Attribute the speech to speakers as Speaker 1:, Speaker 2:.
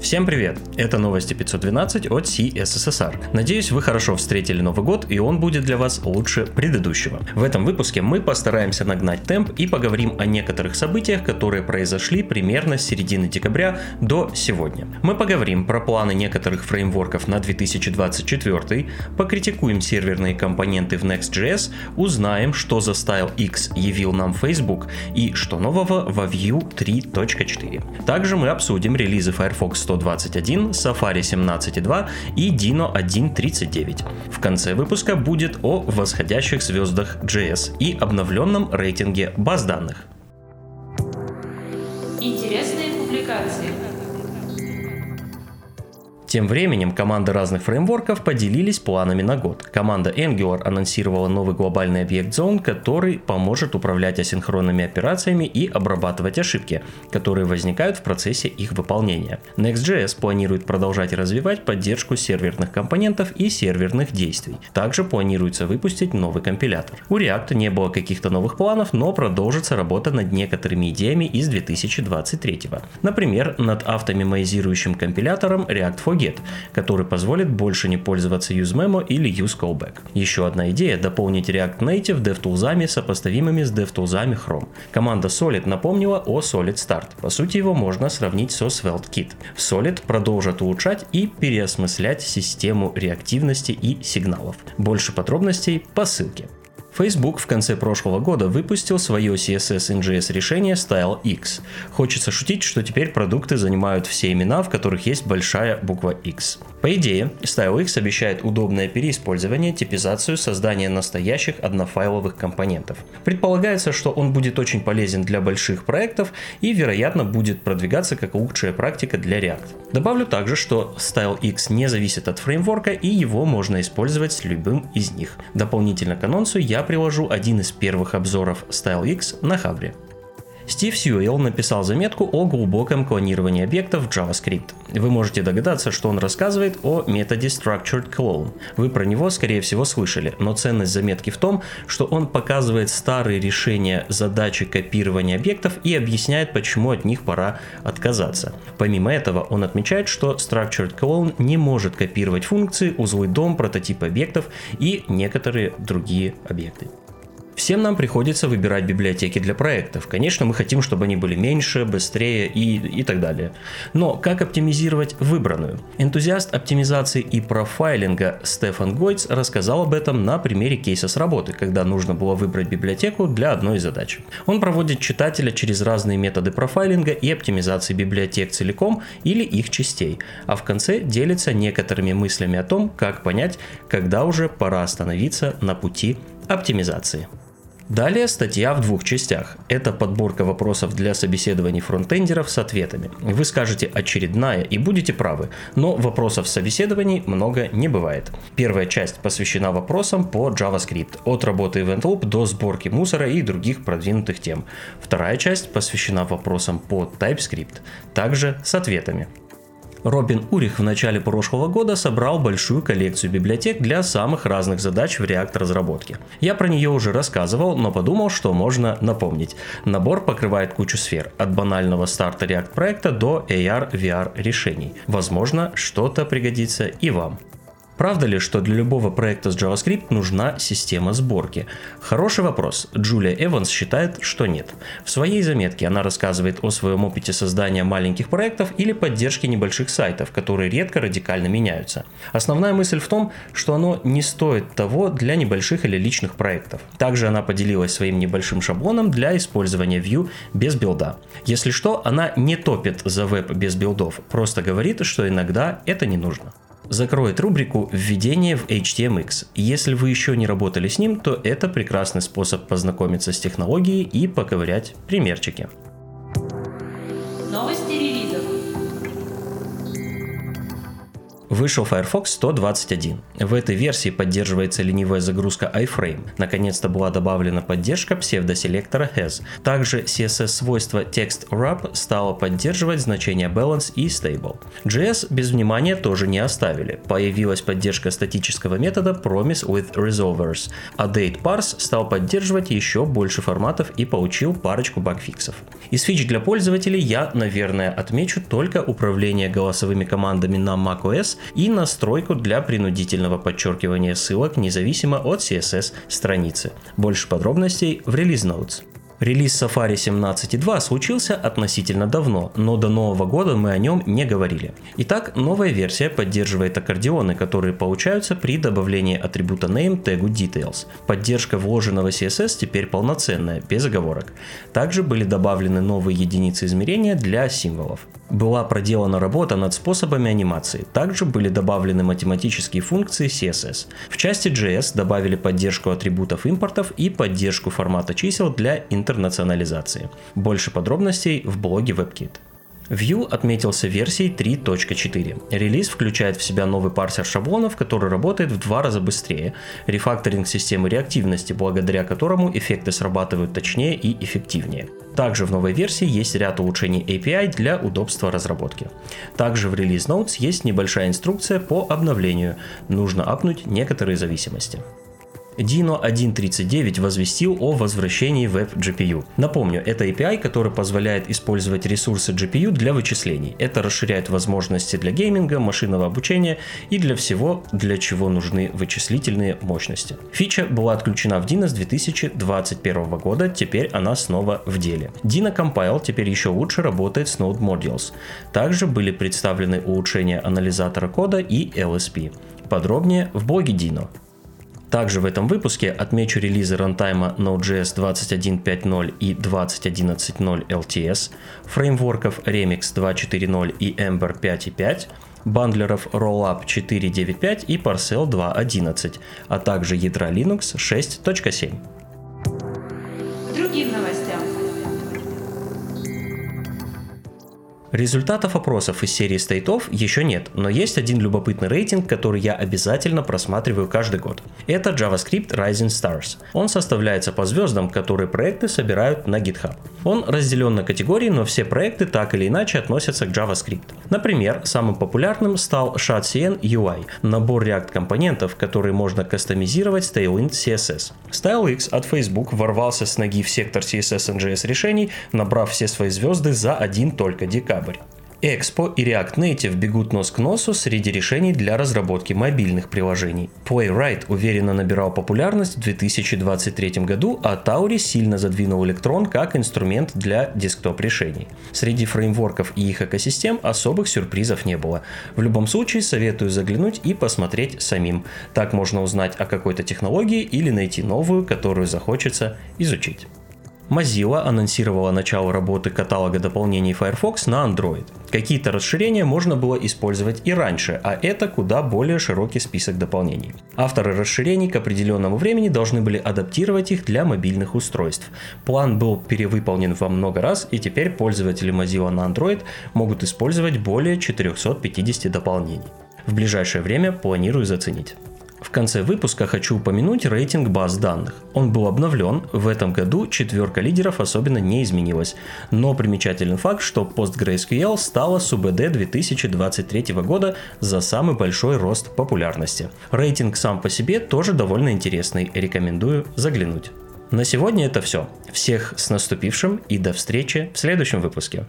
Speaker 1: Всем привет! Это новости 512 от CSSR. Надеюсь, вы хорошо встретили Новый год и он будет для вас лучше предыдущего. В этом выпуске мы постараемся нагнать темп и поговорим о некоторых событиях, которые произошли примерно с середины декабря до сегодня. Мы поговорим про планы некоторых фреймворков на 2024, покритикуем серверные компоненты в Next.js, узнаем, что за StyleX явил нам Facebook и что нового во Vue 3.4. Также мы обсудим релизы Firefox 121, Safari 17.2 и Dino 1.39. В конце выпуска будет о восходящих звездах JS и обновленном рейтинге баз данных.
Speaker 2: Интересные
Speaker 1: Тем временем команды разных фреймворков поделились планами на год. Команда Angular анонсировала новый глобальный объект Zone, который поможет управлять асинхронными операциями и обрабатывать ошибки, которые возникают в процессе их выполнения. Next.js планирует продолжать развивать поддержку серверных компонентов и серверных действий. Также планируется выпустить новый компилятор. У React не было каких-то новых планов, но продолжится работа над некоторыми идеями из 2023. Например, над автомемоизирующим компилятором React for Get, который позволит больше не пользоваться UseMemo или UseCallback. Еще одна идея – дополнить React Native DevTools сопоставимыми с DevTools Chrome. Команда Solid напомнила о Solid Start. По сути его можно сравнить со SvelteKit. Solid продолжат улучшать и переосмыслять систему реактивности и сигналов. Больше подробностей по ссылке. Facebook в конце прошлого года выпустил свое CSS NGS решение Style X. Хочется шутить, что теперь продукты занимают все имена, в которых есть большая буква X. По идее, Style X обещает удобное переиспользование, типизацию, создание настоящих однофайловых компонентов. Предполагается, что он будет очень полезен для больших проектов и, вероятно, будет продвигаться как лучшая практика для React. Добавлю также, что Style X не зависит от фреймворка и его можно использовать с любым из них. Дополнительно к анонсу я приложу один из первых обзоров StyleX на Хабре. Стив Сьюэлл написал заметку о глубоком клонировании объектов в JavaScript. Вы можете догадаться, что он рассказывает о методе Structured Clone. Вы про него, скорее всего, слышали, но ценность заметки в том, что он показывает старые решения задачи копирования объектов и объясняет, почему от них пора отказаться. Помимо этого, он отмечает, что Structured Clone не может копировать функции, узлы дом, прототипы объектов и некоторые другие объекты. Всем нам приходится выбирать библиотеки для проектов. Конечно, мы хотим, чтобы они были меньше, быстрее и, и так далее. Но как оптимизировать выбранную? Энтузиаст оптимизации и профайлинга Стефан Гойц рассказал об этом на примере кейса с работы, когда нужно было выбрать библиотеку для одной из задач. Он проводит читателя через разные методы профайлинга и оптимизации библиотек целиком или их частей, а в конце делится некоторыми мыслями о том, как понять, когда уже пора остановиться на пути оптимизации. Далее статья в двух частях. Это подборка вопросов для собеседований фронтендеров с ответами. Вы скажете очередная и будете правы, но вопросов собеседований много не бывает. Первая часть посвящена вопросам по JavaScript, от работы Event Loop до сборки мусора и других продвинутых тем. Вторая часть посвящена вопросам по TypeScript, также с ответами. Робин Урих в начале прошлого года собрал большую коллекцию библиотек для самых разных задач в React разработке. Я про нее уже рассказывал, но подумал, что можно напомнить. Набор покрывает кучу сфер, от банального старта React проекта до AR-VR решений. Возможно, что-то пригодится и вам. Правда ли, что для любого проекта с JavaScript нужна система сборки? Хороший вопрос. Джулия Эванс считает, что нет. В своей заметке она рассказывает о своем опыте создания маленьких проектов или поддержки небольших сайтов, которые редко радикально меняются. Основная мысль в том, что оно не стоит того для небольших или личных проектов. Также она поделилась своим небольшим шаблоном для использования Vue без билда. Если что, она не топит за веб без билдов, просто говорит, что иногда это не нужно закроет рубрику «Введение в HTMX». Если вы еще не работали с ним, то это прекрасный способ познакомиться с технологией и поковырять примерчики. Вышел Firefox 121. В этой версии поддерживается ленивая загрузка iframe. Наконец-то была добавлена поддержка псевдоселектора has. Также CSS-свойство text wrap стало поддерживать значения balance и stable. JS без внимания тоже не оставили. Появилась поддержка статического метода promise with resolvers, а date parse стал поддерживать еще больше форматов и получил парочку багфиксов. Из фич для пользователей я, наверное, отмечу только управление голосовыми командами на macOS и настройку для принудительного подчеркивания ссылок независимо от CSS страницы. Больше подробностей в Release Notes. Релиз Safari 17.2 случился относительно давно, но до Нового года мы о нем не говорили. Итак, новая версия поддерживает аккордеоны, которые получаются при добавлении атрибута name тегу details. Поддержка вложенного CSS теперь полноценная, без оговорок. Также были добавлены новые единицы измерения для символов. Была проделана работа над способами анимации. Также были добавлены математические функции CSS. В части JS добавили поддержку атрибутов импортов и поддержку формата чисел для интернационализации. Больше подробностей в блоге WebKit. Vue отметился версией 3.4. Релиз включает в себя новый парсер шаблонов, который работает в два раза быстрее, рефакторинг системы реактивности, благодаря которому эффекты срабатывают точнее и эффективнее. Также в новой версии есть ряд улучшений API для удобства разработки. Также в Release Notes есть небольшая инструкция по обновлению. Нужно апнуть некоторые зависимости. Dino 1.39 возвестил о возвращении Web GPU. Напомню, это API, который позволяет использовать ресурсы GPU для вычислений. Это расширяет возможности для гейминга, машинного обучения и для всего, для чего нужны вычислительные мощности. Фича была отключена в Dino с 2021 года, теперь она снова в деле. Dino Compile теперь еще лучше работает с Node Modules. Также были представлены улучшения анализатора кода и LSP. Подробнее в блоге Dino. Также в этом выпуске отмечу релизы рантайма Node.js 21.5.0 и 20.11.0 LTS, фреймворков Remix 2.4.0 и Ember 5.5, бандлеров Rollup 4.9.5 и Parcel 2.11, а также ядра Linux 6.7. Результатов опросов из серии стейтов еще нет, но есть один любопытный рейтинг, который я обязательно просматриваю каждый год. Это JavaScript Rising Stars. Он составляется по звездам, которые проекты собирают на GitHub. Он разделен на категории, но все проекты так или иначе относятся к JavaScript. Например, самым популярным стал ShadCN UI, набор React компонентов, которые можно кастомизировать с Tailwind CSS. StyleX от Facebook ворвался с ноги в сектор CSS NGS решений, набрав все свои звезды за один только декабрь. Expo и React Native бегут нос к носу среди решений для разработки мобильных приложений. Playwright уверенно набирал популярность в 2023 году, а Tauri сильно задвинул Electron как инструмент для десктоп решений. Среди фреймворков и их экосистем особых сюрпризов не было. В любом случае советую заглянуть и посмотреть самим. Так можно узнать о какой-то технологии или найти новую, которую захочется изучить. Mozilla анонсировала начало работы каталога дополнений Firefox на Android. Какие-то расширения можно было использовать и раньше, а это куда более широкий список дополнений. Авторы расширений к определенному времени должны были адаптировать их для мобильных устройств. План был перевыполнен во много раз, и теперь пользователи Mozilla на Android могут использовать более 450 дополнений. В ближайшее время планирую заценить. В конце выпуска хочу упомянуть рейтинг баз данных. Он был обновлен, в этом году четверка лидеров особенно не изменилась, но примечателен факт, что PostgreSQL стала СУБД 2023 года за самый большой рост популярности. Рейтинг сам по себе тоже довольно интересный, рекомендую заглянуть. На сегодня это все. Всех с наступившим и до встречи в следующем выпуске.